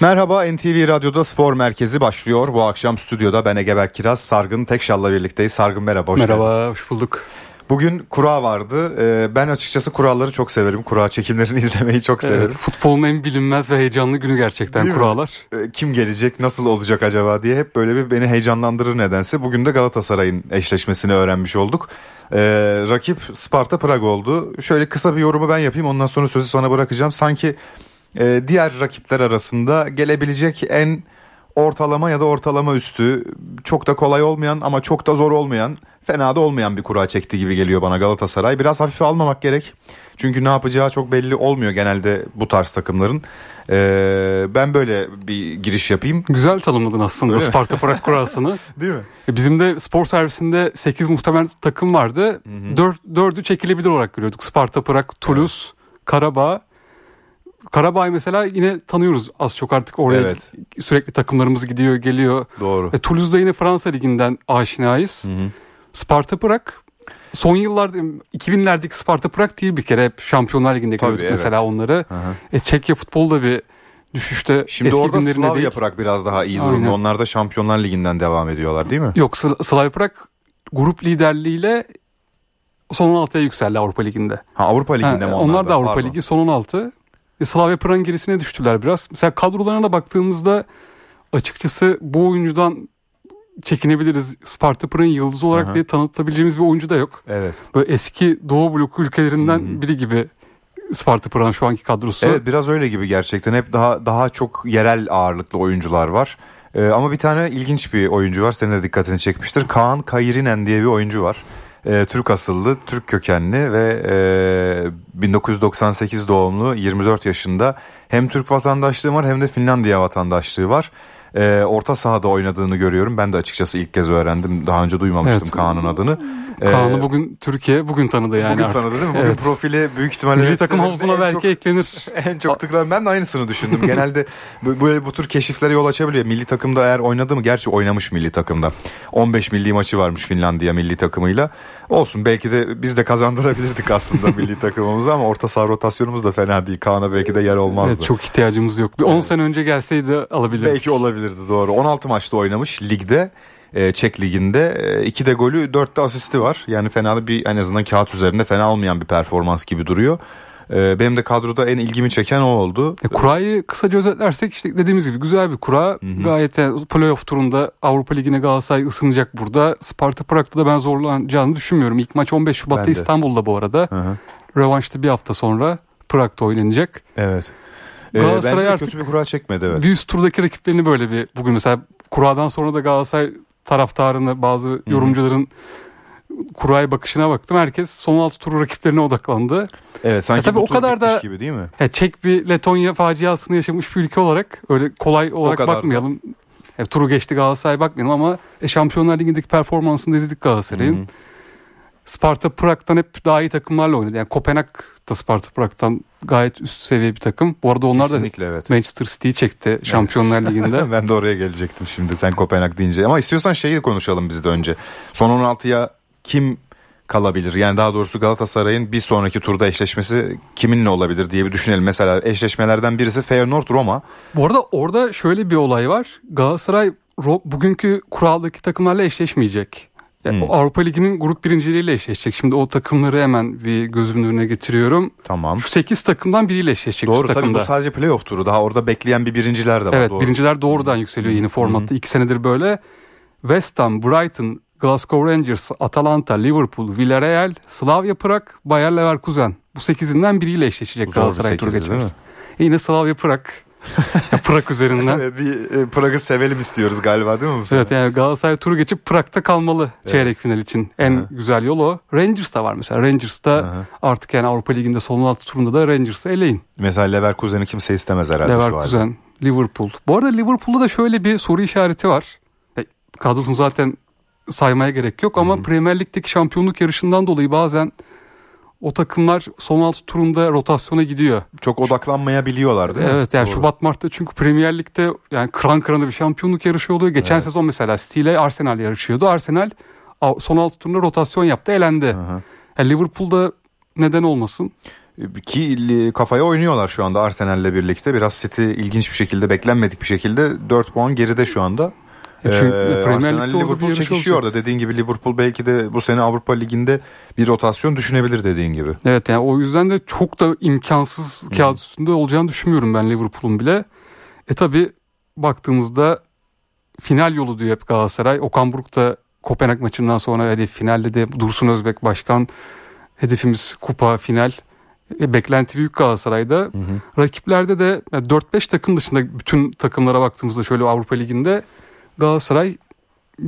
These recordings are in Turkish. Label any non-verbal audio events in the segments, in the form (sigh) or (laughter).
Merhaba NTV Radyo'da Spor Merkezi başlıyor. Bu akşam stüdyoda ben Egeber Kiraz, Sargın Tekşal'la birlikteyiz. Sargın merhaba, hoş Merhaba, geldin. hoş bulduk. Bugün kura vardı. Ee, ben açıkçası kuralları çok severim. Kura çekimlerini (laughs) izlemeyi çok severim. Evet, futbolun en bilinmez ve heyecanlı günü gerçekten Değil mi? kurallar. Ee, Kim gelecek, nasıl olacak acaba diye hep böyle bir beni heyecanlandırır nedense. Bugün de Galatasaray'ın eşleşmesini öğrenmiş olduk. Ee, rakip Sparta Prag oldu. Şöyle kısa bir yorumu ben yapayım ondan sonra sözü sana bırakacağım. Sanki e, diğer rakipler arasında gelebilecek en ortalama ya da ortalama üstü çok da kolay olmayan ama çok da zor olmayan fena da olmayan bir kura çekti gibi geliyor bana Galatasaray. Biraz hafife almamak gerek. Çünkü ne yapacağı çok belli olmuyor genelde bu tarz takımların. Ee, ben böyle bir giriş yapayım. Güzel tanımladın aslında Öyle? Sparta Prag kurasını. (laughs) Değil mi? E, Bizim de spor servisinde 8 muhtemel takım vardı. 4, 4'ü çekilebilir olarak görüyorduk. Sparta Prag, Toulouse, Karabağ. Karabağ mesela yine tanıyoruz az çok artık oraya Evet. sürekli takımlarımız gidiyor geliyor. Doğru. E, Toulouse'da yine Fransa liginden aşinayız. Sparta Prag son yıllarda 2000'lerdeki Sparta Prag değil bir kere hep Şampiyonlar Ligi'nde Tabii, görüyorduk evet. mesela onları. Hı hı. E, Çekya futbolu da bir düşüşte Şimdi eski orada Slavia değil. Prag biraz daha iyi durumda. Onlar da Şampiyonlar Ligi'nden devam ediyorlar değil mi? Yok Sl- Slavia Prag grup liderliğiyle son 16'ya yükseldi Avrupa Ligi'nde. Ha Avrupa Ligi'nde Ha, mi onlar, onlar da Avrupa Pardon. Ligi son 16. Slavia Prag'ın gerisine düştüler biraz. Mesela kadrolarına baktığımızda açıkçası bu oyuncudan çekinebiliriz. Sparta Prag'ın yıldızı olarak Aha. diye tanıtabileceğimiz bir oyuncu da yok. Evet. Böyle eski Doğu bloku ülkelerinden biri gibi Sparta Prag'ın şu anki kadrosu. Evet biraz öyle gibi gerçekten. Hep daha daha çok yerel ağırlıklı oyuncular var. Ee, ama bir tane ilginç bir oyuncu var. Senin de dikkatini çekmiştir. Kaan Kayirinen diye bir oyuncu var. Ee, Türk asıllı, Türk kökenli ve e, 1998 doğumlu 24 yaşında. Hem Türk vatandaşlığı var hem de Finlandiya vatandaşlığı var. Ee, orta sahada oynadığını görüyorum. Ben de açıkçası ilk kez öğrendim. Daha önce duymamıştım Evet. Kaan'ın adını. Ee, Kaan'ı bugün Türkiye bugün tanıdı yani bugün artık. tanıdı değil mi? Bugün Evet. profili büyük ihtimalle Milli takım havuzuna belki çok- (laughs) eklenir. en çok tıklanan ben de aynısını düşündüm. Genelde bu- böyle bu tür keşiflere yol açabiliyor. Milli takımda eğer oynadı mı? Gerçi oynamış milli takımda. 15 milli maçı varmış Finlandiya milli takımıyla. Olsun belki de biz de kazandırabilirdik aslında (laughs) milli takımımızı ama orta saha rotasyonumuz da fena değil. Kaan'a belki de yer olmazdı. Evet, çok ihtiyacımız yok. Bir 10 sene önce gelseydi alabilirdik. Belki olabilirdi doğru. 16 maçta oynamış ligde. e, Çek liginde 2 de golü 4 de asisti var. Yani fena bir en azından kağıt üzerinde fena olmayan bir performans gibi duruyor. E, Benim de kadroda en ilgimi çeken o oldu. E, kurayı kısaca özetlersek işte dediğimiz gibi güzel bir kura. Gayet yani playoff turunda Avrupa Ligi'ne Galatasaray ısınacak burada. Sparta Prag'da da ben zorlanacağını düşünmüyorum. İlk maç 15 Şubat'ta. İstanbul'da bu arada. Hı hı. Rövanşta bir hafta sonra Prag'da oynanacak. Evet. Ee, Galatasaray bence artık- kötü bir kura çekmedi evet. Üst turdaki rakiplerini böyle bir bugün mesela kuradan sonra da Galatasaray taraftarını bazı yorumcuların kuraya bakışına baktım. Herkes son altı turu rakiplerine odaklandı. Evet sanki Ya tabii bu o tur kadar da- gibi değil mi? Ya Çek bir Letonya faciasını yaşamış bir ülke olarak öyle kolay olarak kadar da. bakmayalım. E, turu geçti Galatasaray bakmayalım ama e, Şampiyonlar Ligi'ndeki performansını da izledik Galatasaray'ın. Sparta Prag'dan hep daha iyi takımlarla oynadı. Yani Kopenhag da Sparta Prag'dan gayet üst seviye bir takım. Bu arada onlar da Kesinlikle evet. Manchester City'yi çekti Şampiyonlar (laughs) Ligi'nde. ben de oraya gelecektim şimdi sen Kopenhag deyince. Ama istiyorsan şeyi konuşalım biz de önce. Son 16'ya kim kalabilir? Yani daha doğrusu Galatasaray'ın bir sonraki turda eşleşmesi kiminle olabilir diye bir düşünelim. Mesela eşleşmelerden birisi Feyenoord Roma. Bu arada orada şöyle bir olay var. Galatasaray bugünkü kuraldaki takımlarla eşleşmeyecek. Yani Hmm. Avrupa Ligi'nin grup birinciliğiyle eşleşecek. Şimdi o takımları hemen bir gözümün önüne getiriyorum. Tamam. Şu 8 takımdan biriyle eşleşecek Doğru tabii takımda. bu sadece playoff turu. Daha orada bekleyen bir birinciler de var. evet doğru. birinciler doğrudan yükseliyor yeni formatta. 2 senedir böyle. West Ham, Brighton, Glasgow Rangers, Atalanta, Liverpool, Villarreal, Slavia Prag, Bayer Leverkusen. Bu 8'inden biriyle eşleşecek zor Galatasaray değil geçmesi. E yine Slavia Prag. Prag üzerinden. (laughs) Evet bir e, Prag'ı sevelim istiyoruz galiba değil mi bu sene? Evet yani Galatasaray turu geçip Prag'da kalmalı çeyrek final için. En Hı. güzel yol o. Rangers da var mesela. Rangers da Hı. artık yani Avrupa Ligi'nde son 16 turunda da Rangers'ı eleyin. Mesela Leverkusen'i kimse istemez herhalde şu halde. Leverkusen, Liverpool. Bu arada Liverpool'da da şöyle bir soru işareti var. E, kadrosunu zaten saymaya gerek yok ama Premier Lig'deki şampiyonluk yarışından dolayı bazen o takımlar son 6 turunda rotasyona gidiyor. Çok odaklanmayabiliyorlar değil mi? Evet yani Doğru. Şubat Mart'ta çünkü Premier Lig'de yani kıran kırana bir şampiyonluk yarışı oluyor. Geçen Evet. sezon mesela City ile Arsenal yarışıyordu. Arsenal son 6 turunda rotasyon yaptı elendi. Hı hı. Yani Liverpool'da neden olmasın? Ki kafaya oynuyorlar şu anda Arsenal'le birlikte. Biraz City ilginç bir şekilde beklenmedik bir şekilde 4 puan geride şu anda. E çünkü ee, Arsenal Liverpool çekişiyor orada dediğin gibi Liverpool belki de bu sene Avrupa Ligi'nde bir rotasyon düşünebilir dediğin gibi. Evet yani o yüzden de çok da imkansız kağıt üstünde olacağını düşünmüyorum ben Liverpool'un bile. E tabi baktığımızda final yolu diyor hep Galatasaray. Okan Buruk da Kopenhag maçından sonra hedef finalde de Dursun Özbek başkan hedefimiz kupa final. E, beklenti büyük Galatasaray'da. Hı hı. Rakiplerde de 4-5 takım dışında bütün takımlara baktığımızda şöyle Avrupa Ligi'nde Galatasaray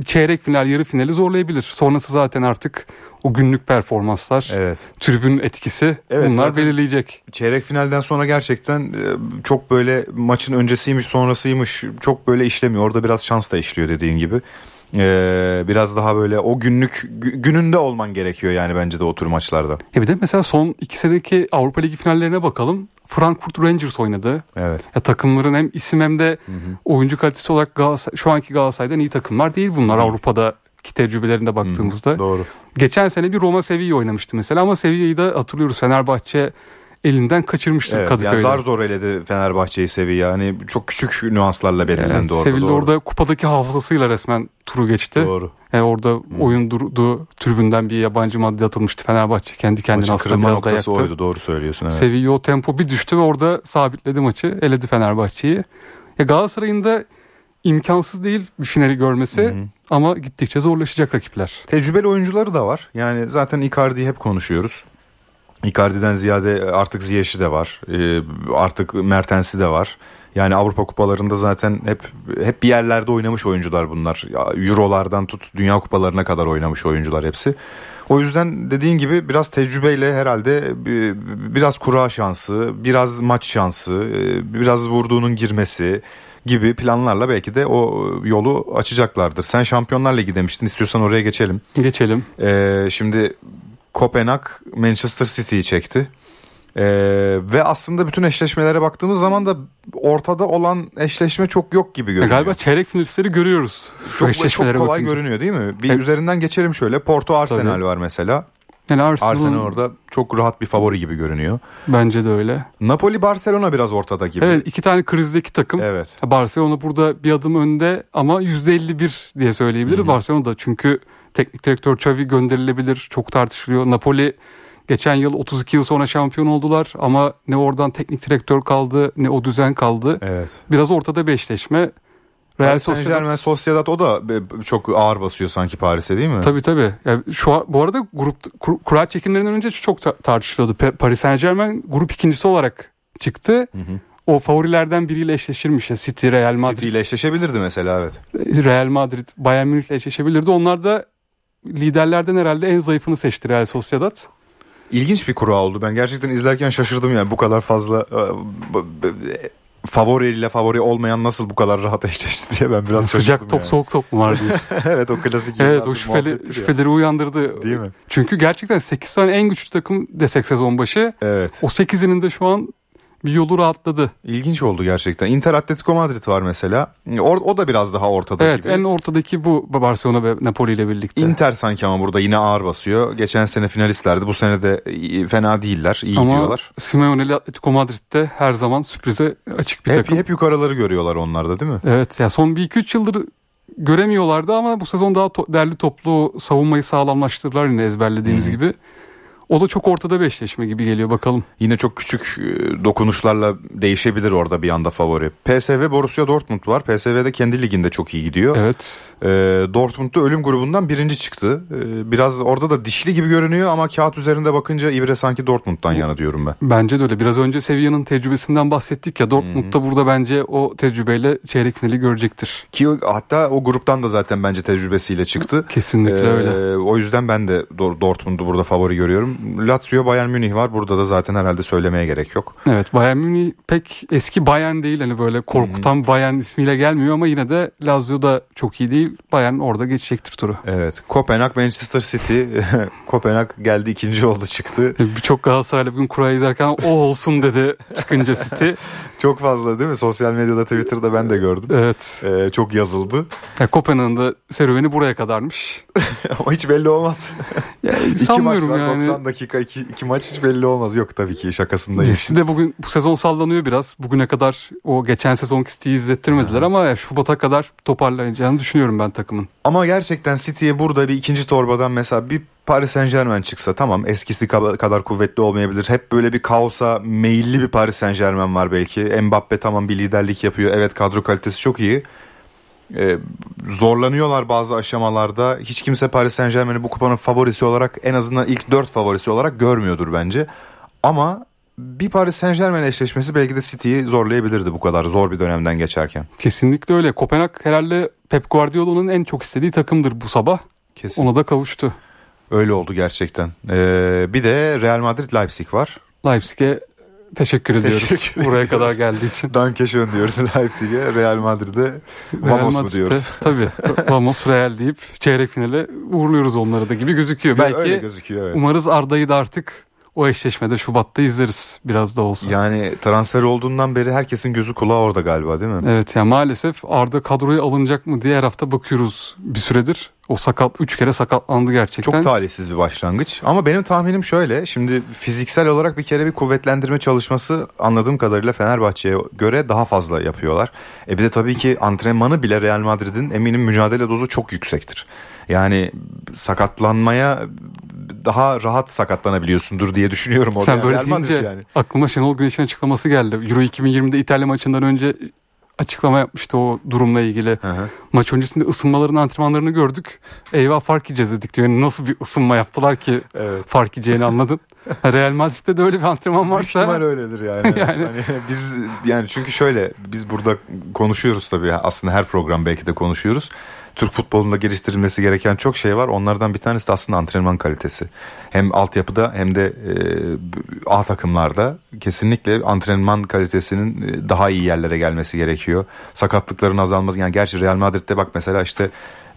çeyrek final, yarı finali zorlayabilir. Sonrası zaten artık o günlük performanslar, evet. tribün etkisi evet, bunlar belirleyecek. Çeyrek finalden sonra gerçekten e, çok böyle maçın öncesiymiş, sonrasıymış çok böyle işlemiyor. Orada biraz şans da işliyor dediğin gibi. Ee, biraz daha böyle o günlük gününde olman gerekiyor yani bence de o tür maçlarda. Ya bir de mesela son iki senedeki Avrupa Ligi finallerine bakalım. Frankfurt Rangers oynadı. Evet. Ya takımların hem isim hem de hı hı. oyuncu kalitesi olarak Galatasaray, şu anki Galatasaray'dan iyi takımlar değil bunlar değil. Avrupa'daki tecrübelerinde baktığımızda. Hı, doğru. Geçen sene bir Roma Sevilla oynamıştı mesela ama Sevilla'yı da hatırlıyoruz Fenerbahçe elinden kaçırmıştı evet, Kadıköy'de. Yani zar zor eledi Fenerbahçe'yi Sevilla. Yani çok küçük nüanslarla belirlendi evet, orada. Sevilla orada kupadaki hafızasıyla resmen turu geçti. Doğru. Yani orada hmm. oyun durdu. Tribünden bir yabancı madde atılmıştı Fenerbahçe. Kendi kendine maçın aslında biraz da yaktı. oydu doğru söylüyorsun. Evet. Sevilla o tempo bir düştü ve orada sabitledi maçı. Eledi Fenerbahçe'yi. Ya Galatasaray'ın da imkansız değil bir finali görmesi hı hı. ama gittikçe zorlaşacak rakipler. Tecrübeli oyuncuları da var. Yani zaten Icardi'yi hep konuşuyoruz. Icardi'den ziyade artık Ziyech'i de var. Ee, artık Mertens'i de var. Yani Avrupa kupalarında zaten hep hep bir yerlerde oynamış oyuncular bunlar. Eurolardan tut dünya kupalarına kadar oynamış oyuncular hepsi. O yüzden dediğin gibi biraz tecrübeyle herhalde biraz kura şansı, biraz maç şansı, e, biraz vurduğunun girmesi gibi planlarla belki de o yolu açacaklardır. Sen Şampiyonlar Ligi demiştin. İstiyorsan oraya geçelim. Geçelim. Ee, şimdi Kopenhag Manchester City'yi çekti. Ee, ve aslında bütün eşleşmelere baktığımız zaman da ortada olan eşleşme çok yok gibi görünüyor. galiba çeyrek finalistleri görüyoruz. Çok, çok kolay bakınca. görünüyor değil mi? Bir evet. üzerinden geçelim şöyle. Porto Arsenal Tabii. var mesela. Yani Arsenal, Arsenal orada çok rahat bir favori gibi görünüyor. Bence de öyle. Napoli Barcelona biraz ortada gibi. Evet iki tane krizdeki takım. Evet. Barcelona burada bir adım önde ama %51 diye söyleyebiliriz. Hı-hı. Barcelona da çünkü teknik direktör Xavi gönderilebilir. Çok tartışılıyor. Napoli geçen yıl 32 yıl sonra şampiyon oldular ama ne oradan teknik direktör kaldı ne o düzen kaldı. Evet. Biraz ortada beşleşme. Real Saint Germain Sociedad o da çok ağır basıyor sanki Paris'e değil mi? Tabii tabii. Yani şu bu arada grup kur, kura çekimlerinden önce çok tartışılıyordu. Paris Saint Germain grup ikincisi olarak çıktı. Hı hı. O favorilerden biriyle eşleşirmiş ya City, Real Madrid. City ile eşleşebilirdi mesela evet. Real Madrid, Bayern Münih ile eşleşebilirdi. Onlar da liderlerden herhalde en zayıfını seçti Real Sociedad. İlginç bir kura oldu. Ben gerçekten izlerken şaşırdım yani bu kadar fazla e, favori ile favori olmayan nasıl bu kadar rahat eşleşti diye ben biraz Sıcak top yani. soğuk top mu var (laughs) diyorsun? evet o klasik. evet o şüpheli, şüpheleri uyandırdı. Değil mi? Çünkü gerçekten 8 tane en güçlü takım desek sezon başı. Evet. O 8'inin de şu an bir yolu rahatladı. İlginç oldu gerçekten. Inter Atletico Madrid var mesela. O, o da biraz daha ortada evet, gibi. Evet en ortadaki bu Barcelona ve Napoli ile birlikte. Inter sanki ama burada yine ağır basıyor. Geçen sene finalistlerdi. Bu sene de fena değiller. İyi ama gidiyorlar. Simeone ile Atletico Madrid'de her zaman sürprize açık bir hep, takım. Hep yukarıları görüyorlar onlarda değil mi? Evet. Ya son bir iki üç yıldır göremiyorlardı ama bu sezon daha to- derli toplu savunmayı sağlamlaştırdılar yine ezberlediğimiz hmm. gibi. O da çok ortada bir eşleşme gibi geliyor bakalım. Yine çok küçük e, dokunuşlarla değişebilir orada bir anda favori. PSV Borussia Dortmund var. PSV de kendi liginde çok iyi gidiyor. Evet. E, Dortmund'da ölüm grubundan birinci çıktı. E, biraz orada da dişli gibi görünüyor ama kağıt üzerinde bakınca İbre sanki Dortmund'dan yana diyorum ben. Bence de öyle. Biraz önce Sevilla'nın tecrübesinden bahsettik ya. Dortmund da burada bence o tecrübeyle çeyrek finali görecektir. Ki hatta o gruptan da zaten bence tecrübesiyle çıktı. Kesinlikle ee, öyle. O yüzden ben de Dortmund'u burada favori görüyorum. Lazio Bayern Münih var. Burada da zaten herhalde söylemeye gerek yok. Evet Bayern Münih pek eski Bayern değil. Hani böyle korkutan hmm. Bayern ismiyle gelmiyor ama yine de Lazio da çok iyi değil. Bayern orada geçecektir turu. Evet. Kopenhag Manchester City. (laughs) Kopenhag geldi ikinci oldu çıktı. Birçok Galatasaraylı bugün kura izlerken o olsun dedi çıkınca City. (laughs) çok fazla değil mi? Sosyal medyada Twitter'da ben de gördüm. Evet. Ee, çok yazıldı. Ya Kopenhag'ın da serüveni buraya kadarmış. (laughs) ama hiç belli olmaz. Ya, İki maç sanmıyorum var yani. 90 dakika iki, iki maç hiç belli olmaz. Yok tabii ki şakasındayız. Messi de bugün bu sezon sallanıyor biraz. Bugüne kadar o geçen sezonki City'yi izlettirmediler ama ya Şubat'a kadar toparlayacağını düşünüyorum ben takımın. Ama gerçekten City'ye burada bir ikinci torbadan mesela bir Paris Saint Germain çıksa tamam eskisi ka- kadar kuvvetli olmayabilir. Hep böyle bir kaosa meyilli bir Paris Saint Germain var belki. Mbappe tamam bir liderlik yapıyor. Evet kadro kalitesi çok iyi. Ee, zorlanıyorlar bazı aşamalarda. Hiç kimse Paris Saint Germain'i bu kupanın favorisi olarak en azından ilk dört favorisi olarak görmüyordur bence. Ama bir Paris Saint Germain eşleşmesi belki de City'yi zorlayabilirdi bu kadar zor bir dönemden geçerken. Kesinlikle öyle. Kopenhag herhalde Pep Guardiola'nın en çok istediği takımdır bu sabah. Kesin. Ona da kavuştu. Öyle oldu gerçekten. Ee, bir de Real Madrid Leipzig var. Leipzig'e teşekkür ediyoruz. Teşekkür Buraya ediyoruz. kadar geldiği için. Dankeschön diyoruz (laughs) Leipzig'e. Real Madrid'e Real Vamos mu Madrid'de, diyoruz? Tabii. (laughs) Vamos Real deyip çeyrek finale uğurluyoruz onları da gibi gözüküyor. Öyle Belki gözüküyor evet. umarız Arda'yı da artık o eşleşmede Şubat'ta izleriz biraz da olsa. Yani transfer olduğundan beri herkesin gözü kulağı orada galiba değil mi? Evet yani maalesef Arda kadroya alınacak mı diye her hafta bakıyoruz bir süredir. O sakat 3 kere sakatlandı gerçekten. Çok talihsiz bir başlangıç. Ama benim tahminim şöyle. Şimdi fiziksel olarak bir kere bir kuvvetlendirme çalışması anladığım kadarıyla Fenerbahçe'ye göre daha fazla yapıyorlar. E bir de tabii ki antrenmanı bile Real Madrid'in eminim mücadele dozu çok yüksektir. Yani sakatlanmaya daha rahat sakatlanabiliyorsundur diye düşünüyorum orada. Sen Yani böyle Madrid deyince yani. aklıma Şenol Güneş'in açıklaması geldi. Euro 2020'de İtalya maçından önce açıklama yapmıştı o durumla ilgili. Hı hı. Maç öncesinde ısınmalarını, antrenmanlarını gördük. Eyvah fark yiyeceğiz dedik diyor. Yani nasıl bir ısınma yaptılar ki Evet. fark yiyeceğini anladın. (laughs) Real Madrid'de de öyle bir antrenman Büyük varsa öyledir yani. (laughs) Yani. Hani biz yani çünkü şöyle biz burada konuşuyoruz tabii aslında her program belki de konuşuyoruz. Türk futbolunda geliştirilmesi gereken çok şey var. Onlardan bir tanesi de aslında antrenman kalitesi. Hem altyapıda hem de e, A takımlarda kesinlikle antrenman kalitesinin e, daha iyi yerlere gelmesi gerekiyor. Sakatlıkların azalması. Yani gerçi Real Madrid'de bak mesela işte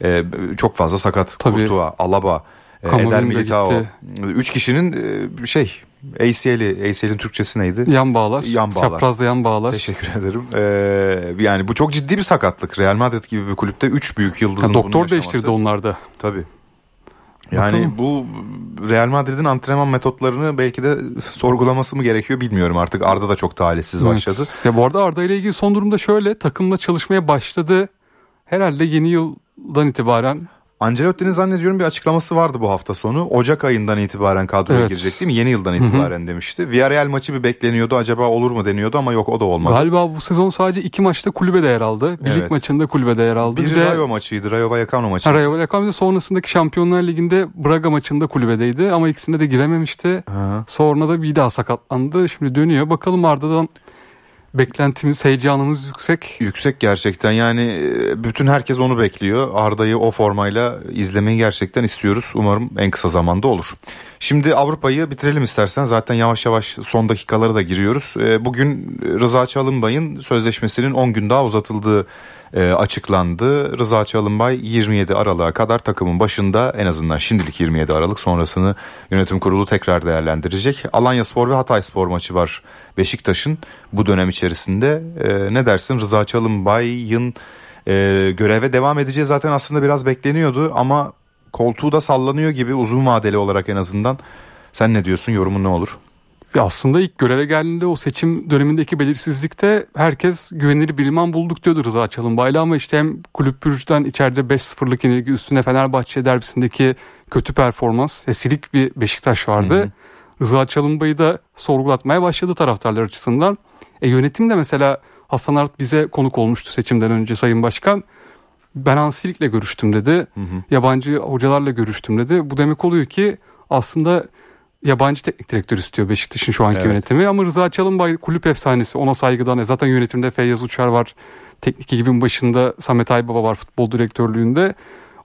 e, çok fazla sakat. Tabii. Courtois, Alaba, e, Camavinga Eder Militao. gitti. Üç kişinin e, şey ACL'i, ACL'in Türkçesi neydi? yan bağlar, Yan bağlar. çaprazda yan bağlar. Teşekkür ederim. Ee, yani bu çok ciddi bir sakatlık. Real Madrid gibi bir kulüpte 3 büyük yıldızın bunu doktor değiştirdi onlarda. Tabii. Yani Bakalım. bu Real Madrid'in antrenman metotlarını belki de sorgulaması mı gerekiyor bilmiyorum artık. Arda da çok talihsiz başladı. Evet. Ya bu arada Arda ile ilgili son durumda şöyle takımla çalışmaya başladı. Herhalde yeni yıldan itibaren Ancelotti'nin zannediyorum bir açıklaması vardı bu hafta sonu. Ocak ayından itibaren kadroya Evet. girecek değil mi? Yeni yıldan itibaren demişti. Villarreal maçı bir bekleniyordu. Acaba olur mu deniyordu ama yok o da olmadı. galiba bu sezon sadece iki maçta kulübede yer aldı. Bir lig Evet. maçında kulübede yer aldı. Biri bir de Rayo maçıydı. Rayo Vallecano maçı. Rayo Vallecano'da sonrasındaki Şampiyonlar Ligi'nde Braga maçında kulübedeydi ama ikisinde de girememişti. Hı. Sonra da bir daha sakatlandı. Şimdi dönüyor. Bakalım Arda'dan beklentimiz, heyecanımız yüksek. Yüksek gerçekten yani e, bütün herkes onu bekliyor. Arda'yı o formayla izlemeyi gerçekten istiyoruz. Umarım en kısa zamanda olur. Şimdi Avrupa'yı bitirelim istersen. Zaten yavaş yavaş son dakikalara da giriyoruz. E, Bugün Rıza Çalınbay'ın sözleşmesinin 10 gün daha uzatıldığı e, açıklandı. Rıza Çalınbay 27 Aralık'a kadar takımın başında en azından şimdilik 27 Aralık sonrasını yönetim kurulu tekrar değerlendirecek. Alanya Spor ve Hatay Spor maçı var Beşiktaş'ın bu dönem içerisinde. E, ne dersin Rıza Çalınbay'ın e, göreve devam edeceği zaten aslında biraz bekleniyordu ama koltuğu da sallanıyor gibi uzun vadeli olarak en azından. Sen ne diyorsun yorumun ne olur? Ya aslında ilk göreve geldiğinde o seçim dönemindeki belirsizlikte herkes güvenilir bir liman bulduk diyordu Rıza Çalınbay'la ama işte hem kulüp pürüzden içeride 5-0'lık yenilgi üstüne Fenerbahçe derbisindeki kötü performans, e, silik bir Beşiktaş vardı. Hı hı. Rıza Çalınbay'ı da sorgulatmaya başladı taraftarlar açısından. E, yönetim de mesela Hasan Art bize konuk olmuştu seçimden önce Sayın Başkan. Ben Hans Flick'le görüştüm dedi. Hı hı. Yabancı hocalarla görüştüm dedi. Bu demek oluyor ki aslında yabancı teknik direktör istiyor Beşiktaş'ın şu anki Evet. yönetimi. Ama Rıza Çalınbay kulüp efsanesi ona saygıdan. E zaten yönetimde Feyyaz Uçar var. Teknik ekibin başında Samet Aybaba var futbol direktörlüğünde.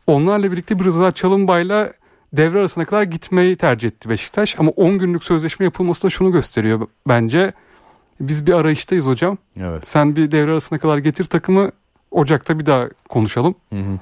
Onlarla birlikte bir Rıza Çalınbay'la devre arasına kadar gitmeyi tercih etti Beşiktaş. Ama 10 günlük sözleşme yapılması da şunu gösteriyor bence. Biz bir arayıştayız hocam. Evet. Sen bir devre arasına kadar getir takımı. Ocak'ta bir daha konuşalım. Hı hı.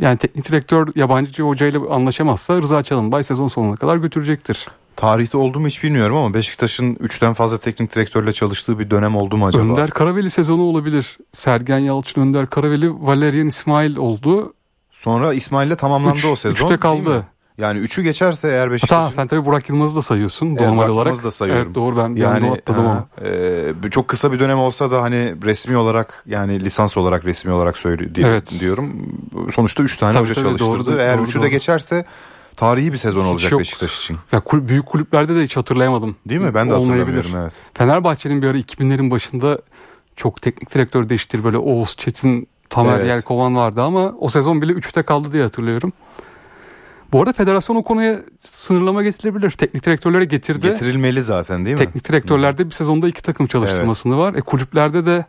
Yani teknik direktör yabancı hocayla anlaşamazsa Rıza Çalınbay sezon sonuna kadar götürecektir. Tarihte oldu mu hiç bilmiyorum ama Beşiktaş'ın 3'ten fazla teknik direktörle çalıştığı bir dönem oldu mu acaba? Önder Karaveli sezonu olabilir. Sergen Yalçın, Önder Karaveli, Valerian İsmail oldu. Sonra İsmail'le tamamlandı Üç- o sezon. Üçte kaldı. Yani 3'ü geçerse eğer Beşiktaş'ın... Hatta sen tabii Burak Yılmaz'ı da sayıyorsun normal Burak olarak. Yılmaz'ı da sayıyorum. Evet doğru ben yani anda atladım ama. e, çok kısa bir dönem olsa da hani resmi olarak yani lisans olarak resmi olarak söylüyor diye- Evet. diyorum. Sonuçta 3 tane Tabii, hoca tabii, çalıştırdı. doğru, eğer doğru, 3'ü de geçerse tarihi bir sezon olacak yok. Beşiktaş için. Ya kul- büyük kulüplerde de hiç hatırlayamadım. Değil mi? Ben de hatırlamıyorum evet. Fenerbahçe'nin bir ara 2000'lerin başında çok teknik direktör değiştir böyle Oğuz Çetin, Tamer Evet. Yelkovan vardı ama o sezon bile 3'te kaldı diye hatırlıyorum. Bu arada federasyon o konuya sınırlama getirebilir. Teknik direktörlere getirdi. Getirilmeli zaten değil mi? Teknik direktörlerde bir sezonda iki takım çalıştırmasını var. E kulüplerde de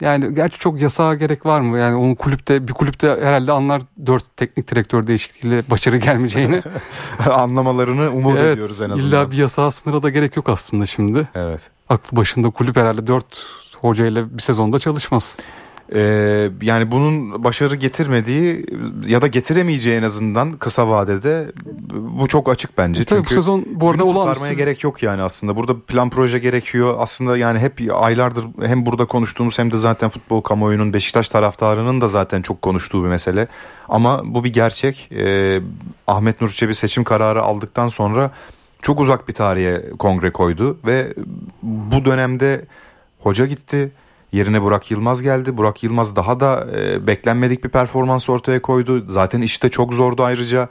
yani gerçi çok yasağa gerek var mı? Yani onun kulüpte bir kulüpte herhalde anlar dört teknik direktör değişikliğiyle başarı gelmeyeceğini. (laughs) Anlamalarını umut evet, ediyoruz en azından. illa bir yasağa sınıra da gerek yok aslında şimdi. Evet. Aklı başında kulüp herhalde dört hocayla bir sezonda çalışmaz. Ee, yani bunun başarı getirmediği ya da getiremeyeceği en azından kısa vadede bu çok açık bence. E tabii Çünkü bu sezon bu arada olağanüstü gerek yok yani aslında. Burada plan proje gerekiyor. Aslında yani hep aylardır hem burada konuştuğumuz hem de zaten futbol kamuoyunun Beşiktaş taraftarının da zaten çok konuştuğu bir mesele. Ama bu bir gerçek. Ee, Ahmet Nur Çebi seçim kararı aldıktan sonra çok uzak bir tarihe kongre koydu ve bu dönemde hoca gitti. Yerine Burak Yılmaz geldi. Burak Yılmaz daha da e, beklenmedik bir performans ortaya koydu. Zaten işte çok zordu ayrıca.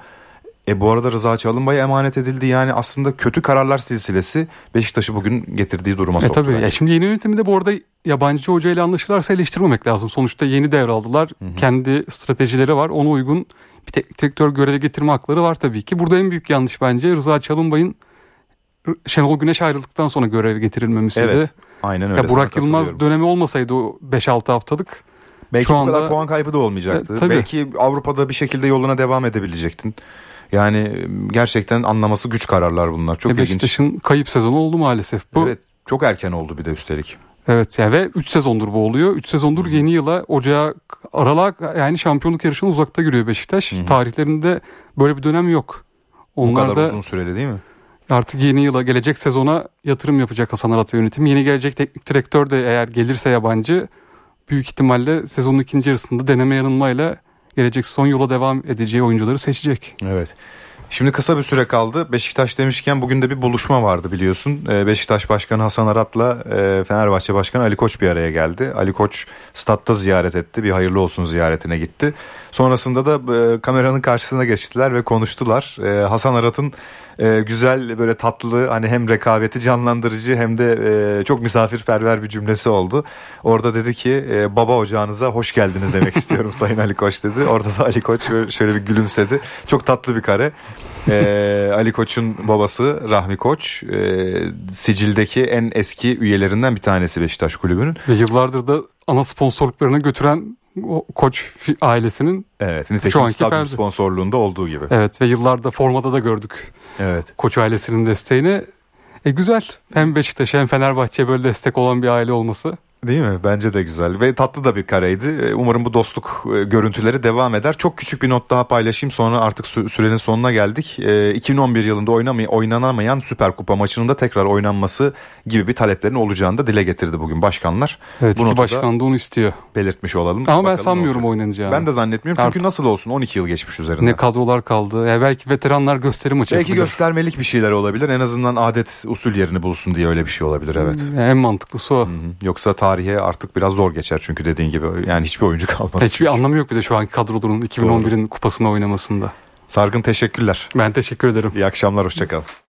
E bu arada Rıza Çalınbay'a emanet edildi. Yani aslında kötü kararlar silsilesi Beşiktaş'ı bugün getirdiği duruma E soktu. tabii. bence. Ya şimdi yeni yönetimi de bu arada yabancı hocayla anlaşırlarsa eleştirmemek lazım. Sonuçta yeni devraldılar. Kendi stratejileri var. Ona uygun bir teknik direktör göreve getirme hakları var tabii ki. Burada en büyük yanlış bence Rıza Çalınbay'ın Şenol Güneş ayrıldıktan sonra göreve getirilmemesiydi. Evet. Aynen öyle. Ya Burak Yılmaz dönemi olmasaydı o 5-6 haftalık Belki şu bu kadar puan kaybı da olmayacaktı. E, tabii. Belki Avrupa'da bir şekilde yoluna devam edebilecektin. Yani gerçekten anlaması güç kararlar bunlar. Çok e, ilginç. Beşiktaş'ın kayıp sezonu oldu maalesef. Bu Evet. Çok erken oldu bir de üstelik. Evet ya ve 3 sezondur bu oluyor. 3 sezondur yeni yıla Ocağa Aralık yani şampiyonluk yarışına uzakta giriyor Beşiktaş. Tarihlerinde böyle bir dönem yok. Bu Onlar kadar da uzun süreli değil mi? Artık yeni yıla gelecek sezona yatırım yapacak Hasan Arat ve yönetim. Yeni gelecek teknik direktör de eğer gelirse yabancı büyük ihtimalle sezonun ikinci yarısında deneme yanılmayla gelecek son yola devam edeceği oyuncuları seçecek. Evet. Şimdi kısa bir süre kaldı. Beşiktaş demişken bugün de bir buluşma vardı biliyorsun. Ee, Beşiktaş Başkanı Hasan Arat'la e, Fenerbahçe Başkanı Ali Koç bir araya geldi. Ali Koç statta ziyaret etti. Bir hayırlı olsun ziyaretine gitti. Sonrasında da e, kameranın karşısına geçtiler ve konuştular. E, Hasan Arat'ın e, güzel böyle tatlı hani hem rekabeti canlandırıcı hem de e, çok misafirperver bir cümlesi oldu. Orada dedi ki e, baba ocağınıza hoş geldiniz demek (laughs) istiyorum Sayın Ali Koç dedi. Orada da Ali Koç şöyle- bir gülümsedi. Çok tatlı bir kare. E, Ali Koç'un babası Rahmi Koç e, sicildeki en eski üyelerinden bir tanesi Beşiktaş Kulübü'nün. Ve yıllardır da ana sponsorluklarına götüren o koç ailesinin Evet Şu anki stadyum Ferdi. sponsorluğunda olduğu gibi. evet ve yıllarda formada da gördük Evet. koç ailesinin desteğini. E güzel. Hem Beşiktaş hem Fenerbahçe'ye böyle destek olan bir aile olması. Değil mi? Bence de güzel ve tatlı da bir kareydi. Ee, Umarım bu dostluk e, görüntüleri devam eder. Çok küçük bir not daha paylaşayım sonra artık sü- sürenin sonuna geldik. Ee, 2011 yılında oynamay- oynanamayan Süper Kupa maçının da tekrar oynanması gibi bir taleplerin olacağını da dile getirdi bugün başkanlar. Evet Bu iki başkan da onu istiyor. belirtmiş olalım. Ama ben Bakalım sanmıyorum oynanacağını. Ben de zannetmiyorum çünkü Artık- nasıl olsun 12 yıl geçmiş üzerinden. Ne kadrolar kaldı. Ya belki veteranlar gösteri maçı Belki yapabilir. göstermelik bir şeyler olabilir. En azından adet usul yerini bulsun diye öyle bir şey olabilir evet. Ya en mantıklısı o. Hı hı. Yoksa tarihe artık biraz zor geçer çünkü dediğin gibi yani hiçbir oyuncu kalmadı. Hiçbir anlamı yok bir de şu anki kadroların 2011'in kupasını oynamasında. Sargın teşekkürler. Ben teşekkür ederim. İyi akşamlar hoşçakal.